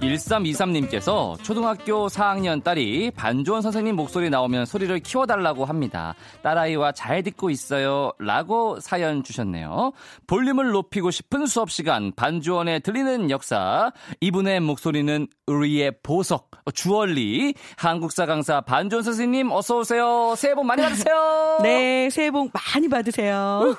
1323님께서 초등학교 4학년 딸이 반주원 선생님 목소리 나오면 소리를 키워달라고 합니다. 딸아이와 잘 듣고 있어요. 라고 사연 주셨네요. 볼륨을 높이고 싶은 수업 시간 반주원의 들리는 역사. 이분의 목소리는 우리의 보석, 주얼리. 한국사 강사 반주원 선생님 어서오세요. 새해 복 많이 받으세요. 네, 새해 복 많이 받으세요.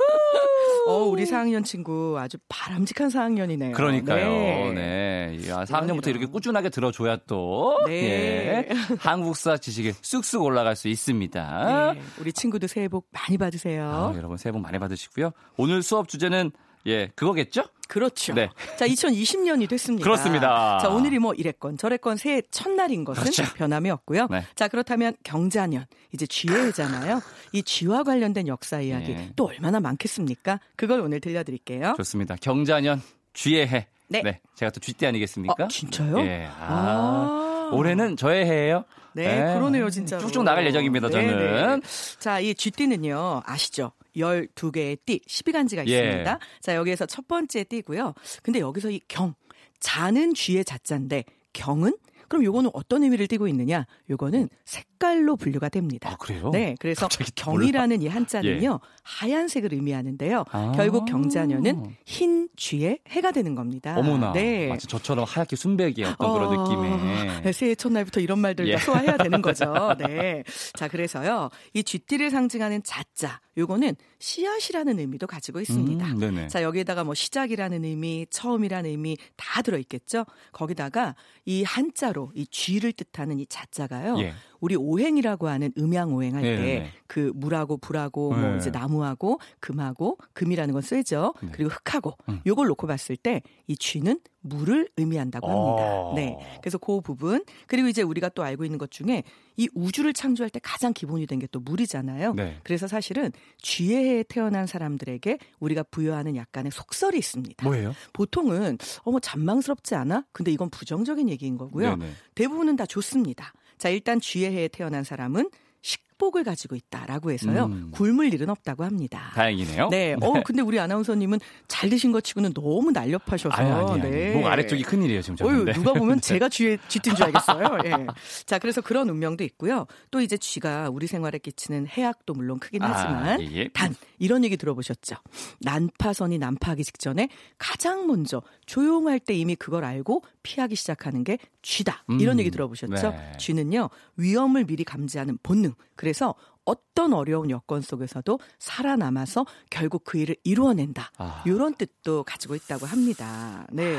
어, 우리 4학년 친구 아주 바람직한 4학년이네요. 그러니까요. 네. 네. 야, 4학년부터 이렇게 꾸준하게 들어줘야 또 네. 예, 한국사 지식이 쑥쑥 올라갈 수 있습니다. 네. 우리 친구도 새해 복 많이 받으세요. 아, 여러분 새해 복 많이 받으시고요. 오늘 수업 주제는 예, 그거겠죠? 그렇죠. 네. 자, 2020년이 됐습니다. 그렇습니다. 자, 오늘이 뭐 이랬건 저랬건 새해 첫날인 것은 그렇죠. 변함이 없고요. 네. 자, 그렇다면 경자년, 이제 쥐해잖아요. 이 쥐와 관련된 역사 이야기 네. 또 얼마나 많겠습니까? 그걸 오늘 들려드릴게요. 좋습니다. 경자년, 쥐의 해. 네. 네. 제가 또 쥐띠 아니겠습니까? 아, 진짜요? 예. 아, 아. 올해는 저의 해예요. 네, 네, 그러네요, 진짜. 쭉쭉 나갈 예정입니다, 네, 저는. 네. 자, 이 쥐띠는요, 아시죠? 12개의 띠, 12간지가 예. 있습니다. 자, 여기에서 첫 번째 띠고요. 근데 여기서 이 경, 자는 쥐의 자자인데 경은 그럼 요거는 어떤 의미를 띠고 있느냐? 요거는 색 깔로 분류가 됩니다. 아, 그래요? 네. 그래서 경이라는 이 한자는요. 예. 하얀색을 의미하는데요. 아~ 결국 경자녀는 흰 쥐의 해가 되는 겁니다. 어머나. 네. 마치 저처럼 하얗게 순백이 어떤 어... 그런 느낌의. 네, 새해 첫날부터 이런 말들 예. 소화해야 되는 거죠. 네. 자, 그래서요. 이 쥐띠를 상징하는 자자. 요거는 씨앗이라는 의미도 가지고 있습니다. 음, 자, 여기에다가 뭐 시작이라는 의미, 처음이라는 의미 다 들어 있겠죠. 거기다가 이 한자로 이 쥐를 뜻하는 이 자자가요. 예. 우리 오행이라고 하는 음양 오행 할 때그 네, 물하고 불하고 뭐 네. 이제 나무하고 금하고 금이라는 건 쓰죠. 네. 그리고 흙하고 음. 요걸 놓고 봤을 때 이 쥐는 물을 의미한다고 합니다. 어. 네. 그래서 그 부분 그리고 이제 우리가 또 알고 있는 것 중에 이 우주를 창조할 때 가장 기본이 된 게 또 물이잖아요. 네. 그래서 사실은 쥐의 해에 태어난 사람들에게 우리가 부여하는 약간의 속설이 있습니다. 뭐예요? 보통은 어머 잔망스럽지 않아? 근데 이건 부정적인 얘기인 거고요. 네네. 대부분은 다 좋습니다. 자, 일단 쥐의 해에 태어난 사람은 식 복을 가지고 있다라고 해서요. 음. 굶을 일은 없다고 합니다. 다행이네요. 네. 네. 어 근데 우리 아나운서님은 잘 드신 것 치고는 너무 날렵하셔서 아니, 아니, 아니. 네. 목 아래쪽이 큰일이에요, 지금 저는. 어 누가 보면 제가 쥐에 쥐뜬 줄 알겠어요. 예. 네. 자, 그래서 그런 운명도 있고요. 또 이제 쥐가 우리 생활에 끼치는 해악도 물론 크긴 아, 하지만 예, 예. 단 이런 얘기 들어보셨죠? 난파선이 난파하기 직전에 가장 먼저 조용할 때 이미 그걸 알고 피하기 시작하는 게 쥐다. 이런 음, 얘기 들어보셨죠? 네. 쥐는요. 위험을 미리 감지하는 본능. 그래서 어떤 어려운 여건 속에서도 살아남아서 결국 그 일을 이루어낸다. 아. 이런 뜻도 가지고 있다고 합니다. 네.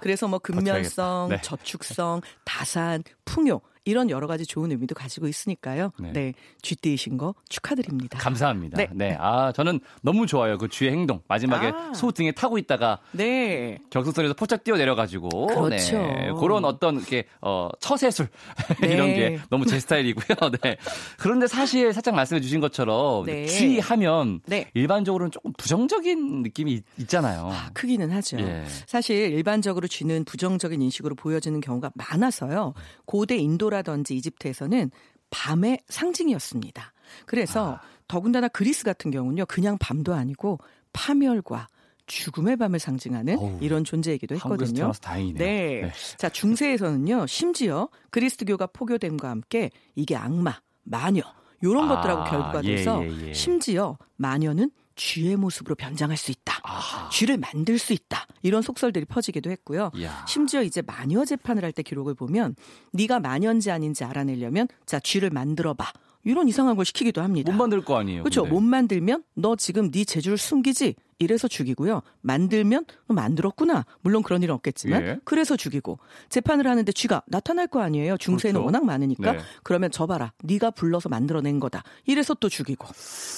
그래서 뭐 근면성, 네. 저축성, 다산, 풍요 이런 여러 가지 좋은 의미도 가지고 있으니까요. 네. 네 쥐띠이신 거 축하드립니다. 감사합니다. 네. 네. 아, 저는 너무 좋아요. 그 쥐의 행동. 마지막에 아. 소 등에 타고 있다가 네. 격수선에서 포착 뛰어 내려 가지고 그렇죠. 네. 그런 어떤 이렇게 어 처세술 네. 이런 게 너무 제 스타일이고요. 네. 그런데 사실 살짝 말씀해 주신 것처럼 네. 쥐 하면 네. 일반적으로는 조금 부정적인 느낌이 있잖아요. 아, 크기는 하죠. 예. 사실 일반적으로 쥐는 부정적인 인식으로 보여지는 경우가 많아서요. 고대 인도라 인도라든지 이집트에서는 밤의 상징이었습니다. 그래서 아. 더군다나 그리스 같은 경우는요, 그냥 밤도 아니고 파멸과 죽음의 밤을 상징하는 어우, 이런 존재이기도 했거든요. 네. 네. 자, 중세에서는요, 심지어 그리스도교가 포교됨과 함께 이게 악마, 마녀, 요런 아, 것들하고 결부가 돼서 예, 예, 예. 심지어 마녀는 쥐의 모습으로 변장할 수 있다. 아하. 쥐를 만들 수 있다. 이런 속설들이 퍼지기도 했고요. 야. 심지어 이제 마녀 재판을 할 때 기록을 보면 네가 마녀인지 아닌지 알아내려면 자 쥐를 만들어 봐. 이런 이상한 걸 시키기도 합니다. 못 만들 거 아니에요. 그렇죠. 못 만들면 너 지금 네 재주를 숨기지. 이래서 죽이고요. 만들면 만들었구나. 물론 그런 일은 없겠지만 예. 그래서 죽이고 재판을 하는데 쥐가 나타날 거 아니에요. 중세는 그렇죠. 워낙 많으니까 네. 그러면 저 봐라. 네가 불러서 만들어낸 거다. 이래서 또 죽이고.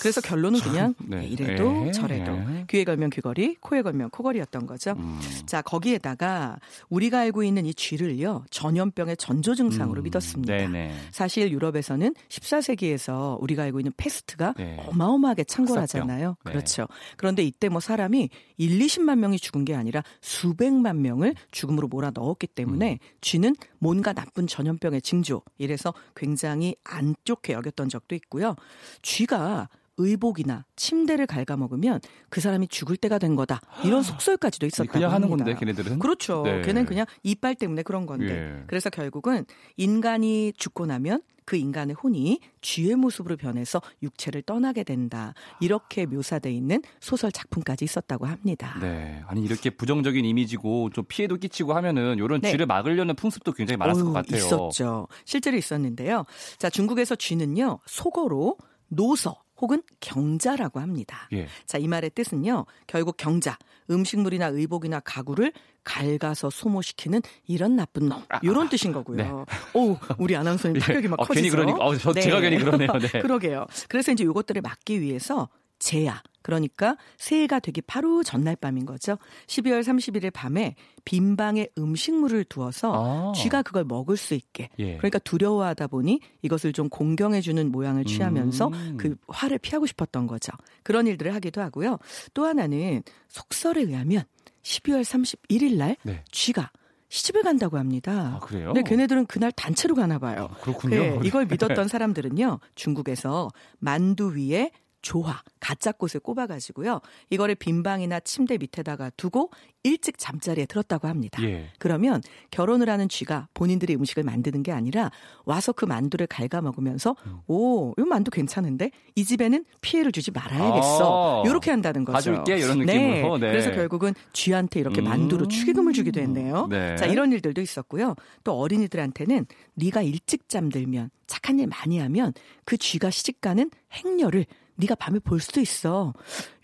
그래서 결론은 그냥 네. 이래도 예. 저래도 귀에 걸면 귀걸이, 코에 걸면 코걸이였던 거죠. 음. 자 거기에다가 우리가 알고 있는 이 쥐를요 전염병의 전조 증상으로 음. 믿었습니다. 네네. 사실 유럽에서는 14세기에서 우리가 알고 있는 패스트가 네. 어마어마하게 창궐하잖아요. 네. 그렇죠. 그런데 이때 뭐 사람이 1, 20만 명이 죽은 게 아니라 수백만 명을 죽음으로 몰아 넣었기 때문에 음. 쥐는 뭔가 나쁜 전염병의 징조 이래서 굉장히 안 좋게 여겼던 적도 있고요. 쥐가 의복이나 침대를 갉아먹으면 그 사람이 죽을 때가 된 거다. 이런 속설까지도 있었다고 그냥 하는 합니다. 건데 걔네들은 그렇죠. 네. 걔는 그냥 이빨 때문에 그런 건데. 예. 그래서 결국은 인간이 죽고 나면 그 인간의 혼이 쥐의 모습으로 변해서 육체를 떠나게 된다. 이렇게 묘사돼 있는 소설 작품까지 있었다고 합니다. 네. 아니 이렇게 부정적인 이미지고 좀 피해도 끼치고 하면은 이런 네. 쥐를 막으려는 풍습도 굉장히 많았을 어휴, 것 같아요. 있었죠. 실제로 있었는데요. 자, 중국에서 쥐는요. 속어로 노서 혹은 경자라고 합니다. 예. 자, 이 말의 뜻은요. 결국 경자, 음식물이나 의복이나 가구를 갉아서 소모시키는 이런 나쁜 놈. 아, 이런 뜻인 거고요. 네. 오, 우리 아나운서님 타격이 막 예. 어, 커지죠. 괜히 그러니까 어, 저, 네. 제가 괜히 그러네요. 네. 그러게요. 그래서 이제 이것들을 막기 위해서 제야, 그러니까 새해가 되기 바로 전날 밤인 거죠. 12월 31일 밤에 빈방에 음식물을 두어서 아. 쥐가 그걸 먹을 수 있게. 예. 그러니까 두려워하다 보니 이것을 좀 공경해주는 모양을 취하면서 음. 그 화를 피하고 싶었던 거죠. 그런 일들을 하기도 하고요. 또 하나는 속설에 의하면 12월 31일 날 네. 쥐가 시집을 간다고 합니다. 아, 그래요? 네, 걔네들은 그날 단체로 가나 봐요. 아, 그렇군요. 네, 이걸 믿었던 사람들은요, 중국에서 만두 위에 조화, 가짜 꽃을 꼽아가지고요. 이거를 빈방이나 침대 밑에다가 두고 일찍 잠자리에 들었다고 합니다. 예. 그러면 결혼을 하는 쥐가 본인들이 음식을 만드는 게 아니라 와서 그 만두를 갉아 먹으면서 음. 오, 이 만두 괜찮은데 이 집에는 피해를 주지 말아야겠어. 이렇게 아, 한다는 거죠. 봐줄게 이런 느낌으로. 네. 네. 그래서 결국은 쥐한테 이렇게 음. 만두로 축의금을 주기도 했네요. 네. 자 이런 일들도 있었고요. 또 어린이들한테는 네가 일찍 잠들면 착한 일 많이 하면 그 쥐가 시집가는 행렬을 네가 밤에 볼 수도 있어.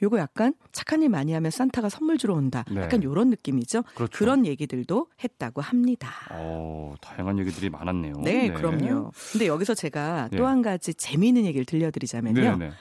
요거 약간 착한 일 많이 하면 산타가 선물 주러 온다. 네. 약간 요런 느낌이죠. 그렇죠. 그런 얘기들도 했다고 합니다. 어, 다양한 얘기들이 많았네요. 네, 네. 그럼요. 근데 여기서 제가 네. 또한 가지 재미있는 얘기를 들려드리자면요. 네, 네.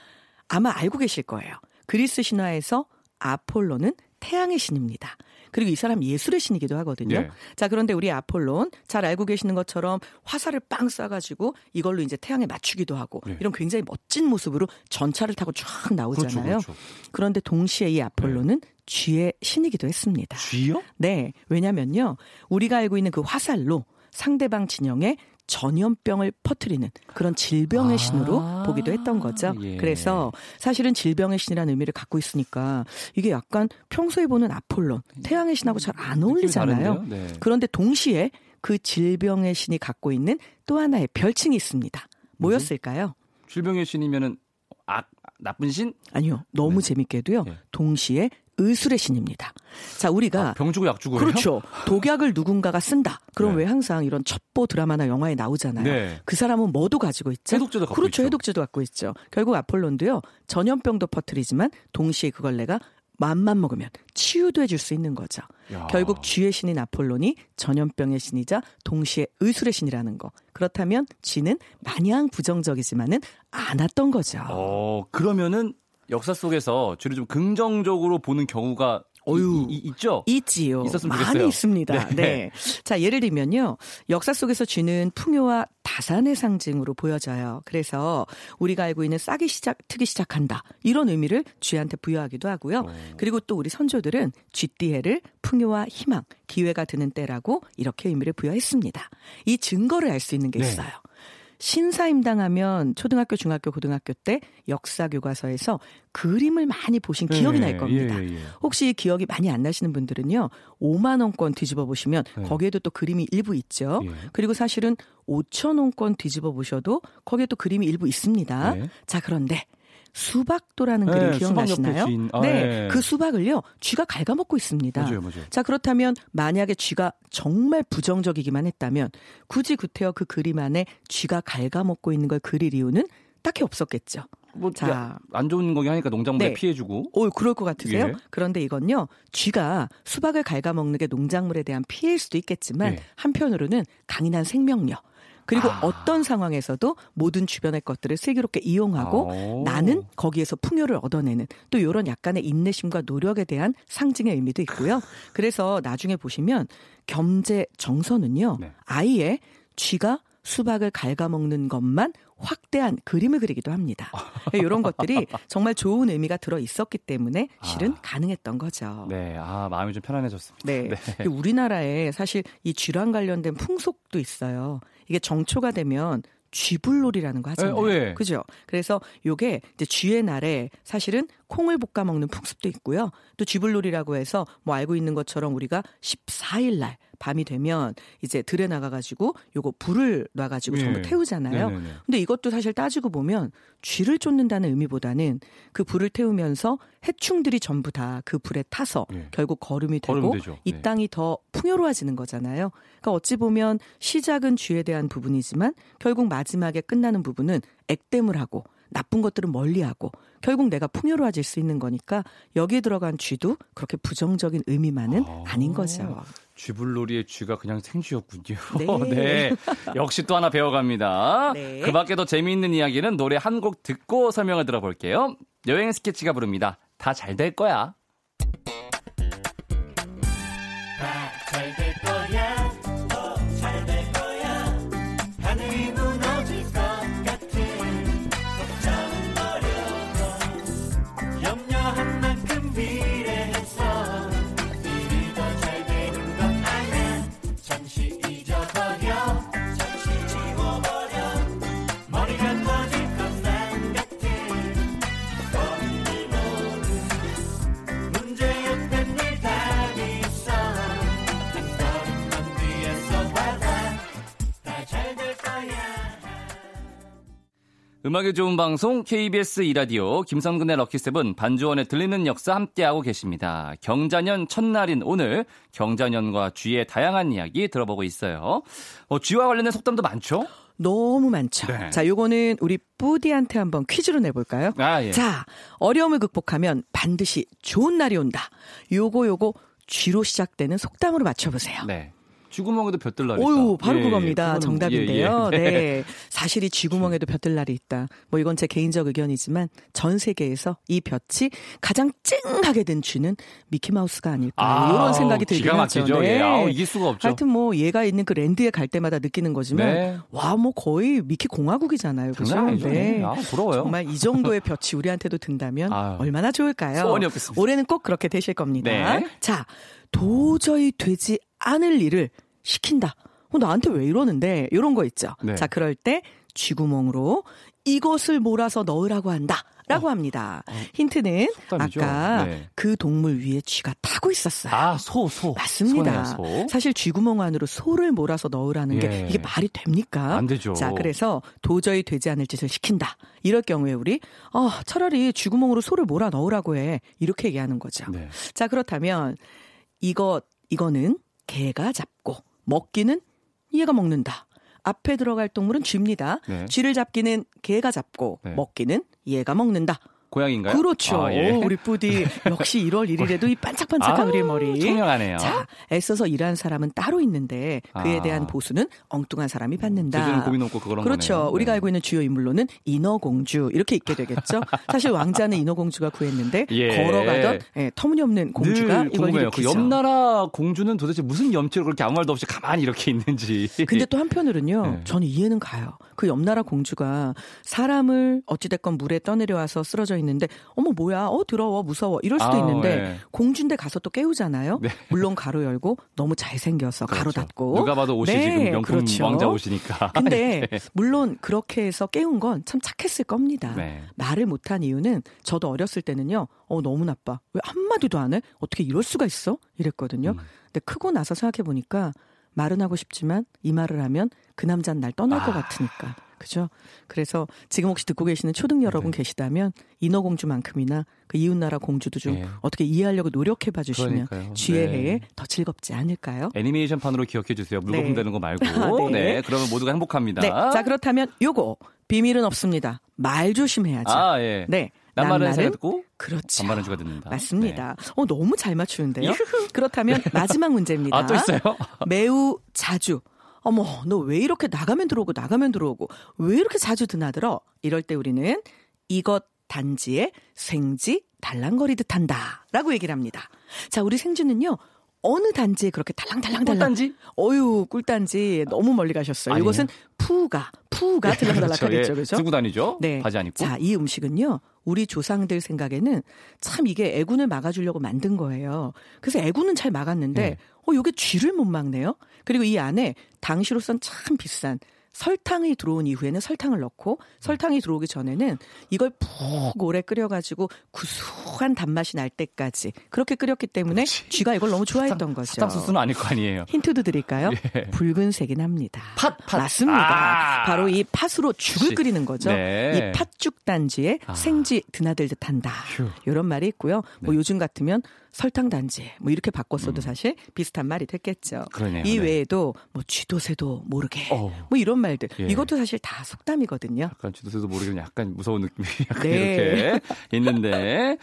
아마 알고 계실 거예요. 그리스 신화에서 아폴로는 태양의 신입니다. 그리고 이 사람 예술의 신이기도 하거든요. 네. 자, 그런데 우리 아폴론 잘 알고 계시는 것처럼 화살을 빵 쏴가지고 이걸로 이제 태양에 맞추기도 하고 네. 이런 굉장히 멋진 모습으로 전차를 타고 쫙 나오잖아요. 그렇죠, 그렇죠. 그런데 동시에 이 아폴로는 네. 쥐의 신이기도 했습니다. 쥐요? 네. 왜냐면요. 우리가 알고 있는 그 화살로 상대방 진영에 전염병을 퍼뜨리는 그런 질병의 아~ 신으로 보기도 했던 거죠. 예. 그래서 사실은 질병의 신이라는 의미를 갖고 있으니까 이게 약간 평소에 보는 아폴론, 태양의 신하고 잘 안 어울리잖아요. 네. 그런데 동시에 그 질병의 신이 갖고 있는 또 하나의 별칭이 있습니다. 뭐였을까요? 질병의 신이면은 악 나쁜 신? 아니요. 너무 네. 재밌게도요. 네. 동시에 의술의 신입니다. 자, 우리가 아, 병 주고 약 주고 그렇죠. 독약을 누군가가 쓴다. 그럼 네. 왜 항상 이런 첩보 드라마나 영화에 나오잖아요. 네. 그 사람은 뭐도 가지고 있죠? 해독제도 갖고 그렇죠. 있죠. 해독제도 갖고 있죠. 결국 아폴론도요. 전염병도 퍼뜨리지만 동시에 그걸 내가 맘만 먹으면 치유도 해줄 수 있는 거죠. 야. 결국 쥐의 신인 아폴론이 전염병의 신이자 동시에 의술의 신이라는 거. 그렇다면 쥐는 마냥 부정적이지만은 않았던 거죠. 어, 그러면은 역사 속에서 주로 좀 긍정적으로 보는 경우가 어유 있죠? 있지요. 있었으면 좋겠어요. 많이 있습니다. 네. 네. 자, 예를 들면요. 역사 속에서 쥐는 풍요와 다산의 상징으로 보여져요. 그래서 우리가 알고 있는 싹이 시작, 트기 시작한다. 이런 의미를 쥐한테 부여하기도 하고요. 오. 어. 그리고 또 우리 선조들은 쥐띠해를 풍요와 희망, 기회가 드는 때라고 이렇게 의미를 부여했습니다. 이 증거를 알 수 있는 게 네. 있어요. 신사임당하면 초등학교, 중학교, 고등학교 때 역사 교과서에서 그림을 많이 보신 기억이 네, 날 겁니다. 예, 예, 예. 혹시 기억이 많이 안 나시는 분들은요. 5만 원권 뒤집어 보시면 네. 거기에도 또 그림이 일부 있죠. 예. 그리고 사실은 5천 원권 뒤집어 보셔도 거기에 또 그림이 일부 있습니다. 네. 자, 그런데 수박도라는 네, 그림 기억나시나요? 아, 네, 네, 그 수박을요 쥐가 갉아먹고 있습니다. 맞아요, 맞아요. 자 그렇다면 만약에 쥐가 정말 부정적이기만 했다면 굳이 구태여 그 그림 안에 쥐가 갉아먹고 있는 걸 그릴 이유는 딱히 없었겠죠. 뭐, 자, 안 좋은 거긴 하니까 농작물에 네. 피해주고. 오, 그럴 것 같으세요? 예. 그런데 이건요, 쥐가 수박을 갉아먹는 게 농작물에 대한 피해일 수도 있겠지만, 예. 한편으로는 강인한 생명력, 그리고 아. 어떤 상황에서도 모든 주변의 것들을 슬기롭게 이용하고 오. 나는 거기에서 풍요를 얻어내는 또 이런 약간의 인내심과 노력에 대한 상징의 의미도 있고요. 그래서 나중에 보시면 겸재 정서는요. 네. 아이의 쥐가 수박을 갉아먹는 것만 확대한 그림을 그리기도 합니다. 이런 것들이 정말 좋은 의미가 들어 있었기 때문에 실은 아. 가능했던 거죠. 네, 아 마음이 좀 편안해졌습니다. 네. 네. 우리나라에 사실 이 쥐랑 관련된 풍속도 있어요. 이게 정초가 되면 쥐불놀이라는 거 하잖아요. 에, 어, 예. 그죠? 그래서 요게 이제 쥐의 날에 사실은 콩을 볶아 먹는 풍습도 있고요. 또 쥐불놀이라고 해서 뭐 알고 있는 것처럼 우리가 14일 날 밤이 되면 이제 들에 나가 가지고 요거 불을 놔 가지고 전부 예. 태우잖아요. 네네네. 근데 이것도 사실 따지고 보면 쥐를 쫓는다는 의미보다는 그 불을 태우면서 해충들이 전부 다 그 불에 타서 예. 결국 거름이 되고 이 네. 땅이 더 풍요로워지는 거잖아요. 그러니까 어찌 보면 시작은 쥐에 대한 부분이지만 결국 마지막에 끝나는 부분은 액땜을 하고 나쁜 것들은 멀리하고 결국 내가 풍요로워질 수 있는 거니까 여기에 들어간 쥐도 그렇게 부정적인 의미만은 아, 닌 거죠. 쥐불놀이의 쥐가 그냥 생쥐였군요. 네. 네. 역시 또 하나 배워갑니다. 네. 그 밖에 더 재미있는 이야기는 노래 한 곡 듣고 설명을 들어볼게요. 여행 스케치가 부릅니다. 다 잘 될 거야. 음악의 좋은 방송 KBS 이라디오 김성근의 럭키세븐 반주원에 들리는 역사 함께하고 계십니다. 경자년 첫날인 오늘 경자년과 쥐의 다양한 이야기 들어보고 있어요. 어, 쥐와 관련된 속담도 많죠? 너무 많죠. 네. 자, 요거는 우리 뿌디한테 한번 퀴즈로 내볼까요? 아, 예. 자, 어려움을 극복하면 반드시 좋은 날이 온다. 요거 요거 쥐로 시작되는 속담으로 맞춰보세요. 네. 쥐구멍에도 볕들날이 있다. 오유, 바로 예, 그겁니다. 예, 정답인데요. 예, 예. 네. 사실이 쥐구멍에도 볕들날이 있다. 뭐 이건 제 개인적 의견이지만 전 세계에서 이 볕이 가장 찡하게 든 쥐는 미키마우스가 아닐까. 아, 이런 생각이 들긴 하죠. 네. 예. 아우, 이길 수가 없죠. 하여튼 뭐 얘가 있는 그 랜드에 갈 때마다 느끼는 거지만 네. 와, 뭐 거의 미키 공화국이잖아요. 그죠? 네. 아, 부러워요. 정말 이 정도의 볕이 우리한테도 든다면 아유, 얼마나 좋을까요? 소원이 없겠습니다. 올해는 꼭 그렇게 되실 겁니다. 네. 자, 도저히 되지 않을 일을 시킨다. 어, 나한테 왜 이러는데? 이런 거 있죠. 네. 자, 그럴 때 쥐구멍으로 이것을 몰아서 넣으라고 한다. 라고 어. 합니다. 어. 힌트는 속담이죠. 아까 네. 그 동물 위에 쥐가 타고 있었어요. 아, 소, 소. 맞습니다. 소. 사실 쥐구멍 안으로 소를 몰아서 넣으라는 예. 게 이게 말이 됩니까? 안 되죠. 자, 그래서 도저히 되지 않을 짓을 시킨다. 이럴 경우에 우리 어, 차라리 쥐구멍으로 소를 몰아 넣으라고 해. 이렇게 얘기하는 거죠. 네. 자, 그렇다면 이거 이거는 개가 잡고 먹기는 얘가 먹는다. 앞에 들어갈 동물은 쥐입니다. 네. 쥐를 잡기는 개가 잡고 네. 먹기는 얘가 먹는다. 고양인가요? 그렇죠. 아, 예. 오, 우리 뿌디 역시 1월 1일에도 이 반짝반짝한 아, 우리 머리. 청명하네요. 자, 애써서 일하는 사람은 따로 있는데 그에 아. 대한 보수는 엉뚱한 사람이 받는다. 고민 없고 그런 그렇죠. 거네요. 우리가 네. 알고 있는 주요 인물로는 인어공주 이렇게 있게 되겠죠. 사실 왕자는 인어공주가 구했는데 예. 걸어가던 예, 터무니없는 공주가 이걸 궁금해요. 그 옆나라 공주는 도대체 무슨 염치로 그렇게 아무 말도 없이 가만히 이렇게 있는지. 근데 또 한편으로는요. 네. 저는 이해는 가요. 그 옆나라 공주가 사람을 어찌됐건 물에 떠내려와서 쓰러져 있는 데 어머 뭐야 어 더러워 무서워 이럴 수도 아, 있는데 네. 공주인데 가서 또 깨우잖아요. 네. 물론 가로 열고 너무 잘생겨서 그렇죠. 가로 닫고 누가 봐도 옷이 네, 지금 명품 그렇죠. 왕자 옷이니까. 근데 네. 물론 그렇게 해서 깨운 건 참 착했을 겁니다. 네. 말을 못한 이유는 저도 어렸을 때는요. 어 너무 나빠. 왜 한마디도 안 해? 어떻게 이럴 수가 있어? 이랬거든요. 음. 근데 크고 나서 생각해 보니까 말은 하고 싶지만 이 말을 하면 그 남자는 날 떠날 아. 것 같으니까. 그죠? 그래서 지금 혹시 듣고 계시는 초등 여러분 네. 계시다면 인어공주만큼이나 그 이웃나라 공주도 좀 네. 어떻게 이해하려고 노력해 봐 주시면 쥐의 네. 해에 더 즐겁지 않을까요? 애니메이션판으로 기억해 주세요. 물거품 네. 되는 거 말고. 아, 네. 네. 그러면 모두가 행복합니다. 네. 자, 그렇다면 요거 비밀은 없습니다. 말 조심해야죠. 아, 예. 네. 낱말은 새가 듣고 그렇죠. 반말은 쥐가 듣는다. 맞습니다. 네. 어 너무 잘 맞추는데요. 그렇다면 마지막 문제입니다. 아, 또 있어요? 매우 자주 어머, 너 왜 이렇게 나가면 들어오고 나가면 들어오고 왜 이렇게 자주 드나들어? 이럴 때 우리는 이것 단지에 생지 달랑거리듯 한다. 라고 얘기를 합니다. 자, 우리 생쥐는요, 어느 단지에 그렇게 달랑달랑달랑. 꿀단지? 어유, 꿀단지 너무 멀리 가셨어요. 아니에요. 이것은 푸가, 푸가 네, 들락달락하겠죠. 그렇죠. 쓰고 다니죠? 네. 바지 안 입고. 자, 이 음식은요. 우리 조상들 생각에는 참 이게 애군을 막아주려고 만든 거예요. 그래서 애군은 잘 막았는데, 네. 어, 요게 쥐를 못 막네요? 그리고 이 안에 당시로선 참 비싼 설탕이 들어온 이후에는 설탕을 넣고 설탕이 들어오기 전에는 이걸 푹 오래 끓여가지고 구수한 단맛이 날 때까지 그렇게 끓였기 때문에 그렇지. 쥐가 이걸 너무 좋아했던 거죠. 사탕수수는 아닐 거 아니에요. 힌트도 드릴까요? 예. 붉은색이 납니다. 팥, 팥. 맞습니다. 아~ 바로 이 팥으로 죽을 끓이는 거죠. 네. 이 팥죽 단지에 아. 생쥐 드나들 듯 한다. 이런 말이 있고요. 뭐 네. 요즘 같으면 설탕 단지 뭐 이렇게 바꿨어도 음. 사실 비슷한 말이 됐겠죠. 그러네요, 이 네. 외에도 뭐 쥐도새도 모르게 어. 뭐 이런 말들 예. 이것도 사실 다 속담이거든요. 약간 쥐도새도 모르게 약간 무서운 느낌이 약간 네. 이렇게 있는데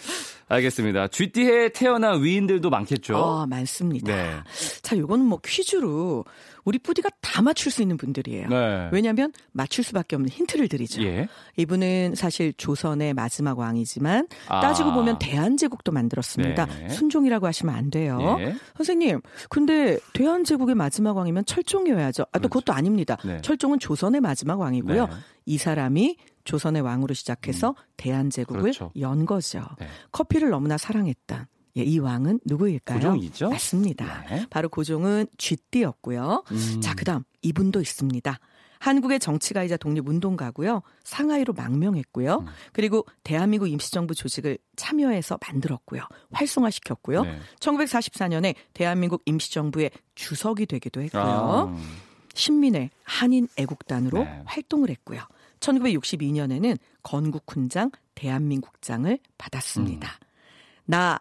알겠습니다. 쥐띠에 태어난 위인들도 많겠죠. 어, 많습니다. 네. 자, 요거는 뭐 퀴즈로 우리 뿌디가 다 맞출 수 있는 분들이에요. 네. 왜냐하면 맞출 수밖에 없는 힌트를 드리죠. 예. 이분은 사실 조선의 마지막 왕이지만 아. 따지고 보면 대한제국도 만들었습니다. 네. 순종이라고 하시면 안 돼요. 예. 선생님, 근데 대한제국의 마지막 왕이면 철종이어야죠. 아, 또 그렇죠. 그것도 아닙니다. 네. 철종은 조선의 마지막 왕이고요. 네. 이 사람이 조선의 왕으로 시작해서 음. 대한제국을 그렇죠. 연 거죠. 네. 커피를 너무나 사랑했다. 예, 이 왕은 누구일까요? 고종이죠. 맞습니다. 네. 바로 고종은 쥐띠였고요. 음. 자, 그다음 이분도 있습니다. 한국의 정치가이자 독립운동가고요. 상하이로 망명했고요. 음. 그리고 대한민국 임시정부 조직을 참여해서 만들었고요. 활성화시켰고요. 네. 1944년에 대한민국 임시정부의 주석이 되기도 했고요. 아. 신민의 한인 애국단으로 네. 활동을 했고요. 1962년에는 건국훈장 대한민국장을 받았습니다. 음. 나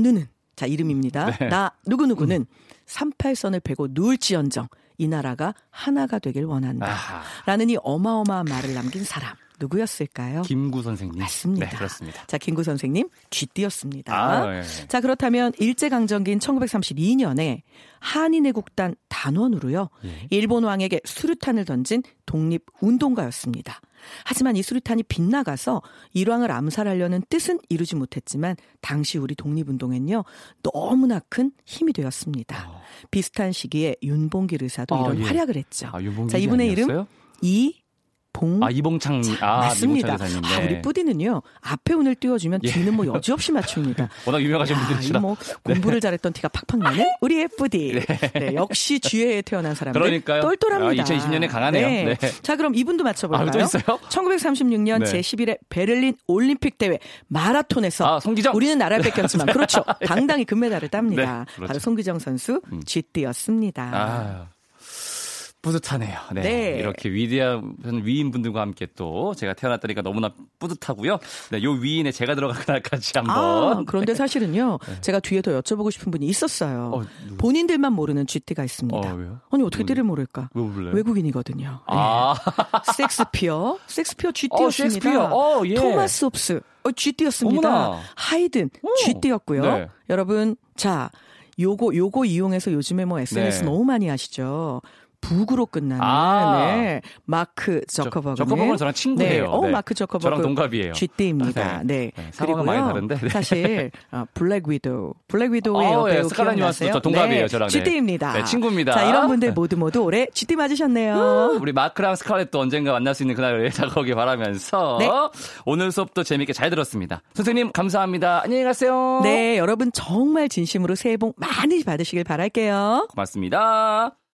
누는 자 이름입니다. 네. 나 누구 누구는 음. 38선을 베고 누울지언정 이 나라가 하나가 되길 원한다. 아하. 라는 이 어마어마한 말을 남긴 사람. 누구였을까요? 김구 선생님. 맞습니다. 네, 그렇습니다. 자, 김구 선생님 쥐띠였습니다. 아, 네. 자, 그렇다면 일제강점기인 1932년에 한인애국단 단원으로요. 예. 일본 왕에게 수류탄을 던진 독립운동가였습니다. 하지만 이 수류탄이 빗나가서 일왕을 암살하려는 뜻은 이루지 못했지만 당시 우리 독립운동엔요 너무나 큰 힘이 되었습니다. 어. 비슷한 시기에 윤봉길 의사도 아, 이런 예. 활약을 했죠. 아, 자 이분의 아니었어요? 이름 이 봉. 아, 이봉창. 자, 아, 맞습니다. 이봉창 아, 우리 뿌디는요, 앞에 운을 띄워주면 예. 뒤는 뭐 여지없이 맞춥니다. 워낙 유명하신 분들이시라. 뭐 공부를 네. 잘했던 티가 팍팍 나는 우리의 뿌디. 네. 네, 역시 쥐에 태어난 사람들. 그러니까요. 똘똘합니다. 아, 2020년에 강하네요. 네. 네. 자, 그럼 이분도 맞춰볼까요? 아, 또 있어요? 1936년 제11회 베를린 올림픽 대회 마라톤에서 아, 송기정. 우리는 나라를 뺏겼지만 그렇죠. 당당히 금메달을 땁니다. 네, 그렇죠. 바로 송기정 선수 음. 쥐띠였습니다. 아. 뿌듯하네요. 네. 네. 이렇게 위대한 위인분들과 함께 또 제가 태어났다니까 너무나 뿌듯하고요. 네, 요 위인에 제가 들어갈 날까지 한번. 아, 그런데 사실은요. 네. 제가 뒤에 더 여쭤보고 싶은 분이 있었어요. 어, 본인들만 모르는 GT가 있습니다. 어? 아니 어떻게 띠를 모를까? 외국인이거든요. 아. 네. 섹스피어. 섹스피어 GT였습니다. 어, 예. 토마스 홉스. 어, 쥐띠였습니다. 어머나. 하이든 오. 쥐띠였고요. 네. 여러분, 자, 요거 요거 이용해서 요즘에 뭐 SNS 네. 너무 많이 하시죠. 북으로 끝나는 아. 네. 마크 저커버그. 저커버그는 저랑 친구예요. 네. 어, 네. 마크 저커버그. 저랑 동갑이에요. 쥐띠입니다. 네. 네. 그리고 많이 다른데. 네. 사실 어, 블랙 위도우. 블랙 위도우의 어, 예. 스칼렛 요한슨 저 동갑이에요. 네. 저랑. 쥐띠입니다. 네, 친구입니다. 자, 이런 분들 모두 모두 올해 쥐띠 맞으셨네요. 우리 마크랑 스칼렛도 언젠가 만날 수 있는 그날을 다가오길 바라면서 네. 오늘 수업도 재밌게 잘 들었습니다. 선생님 감사합니다. 안녕히 가세요. 네, 여러분 정말 진심으로 새해 복 많이 받으시길 바랄게요. 고맙습니다.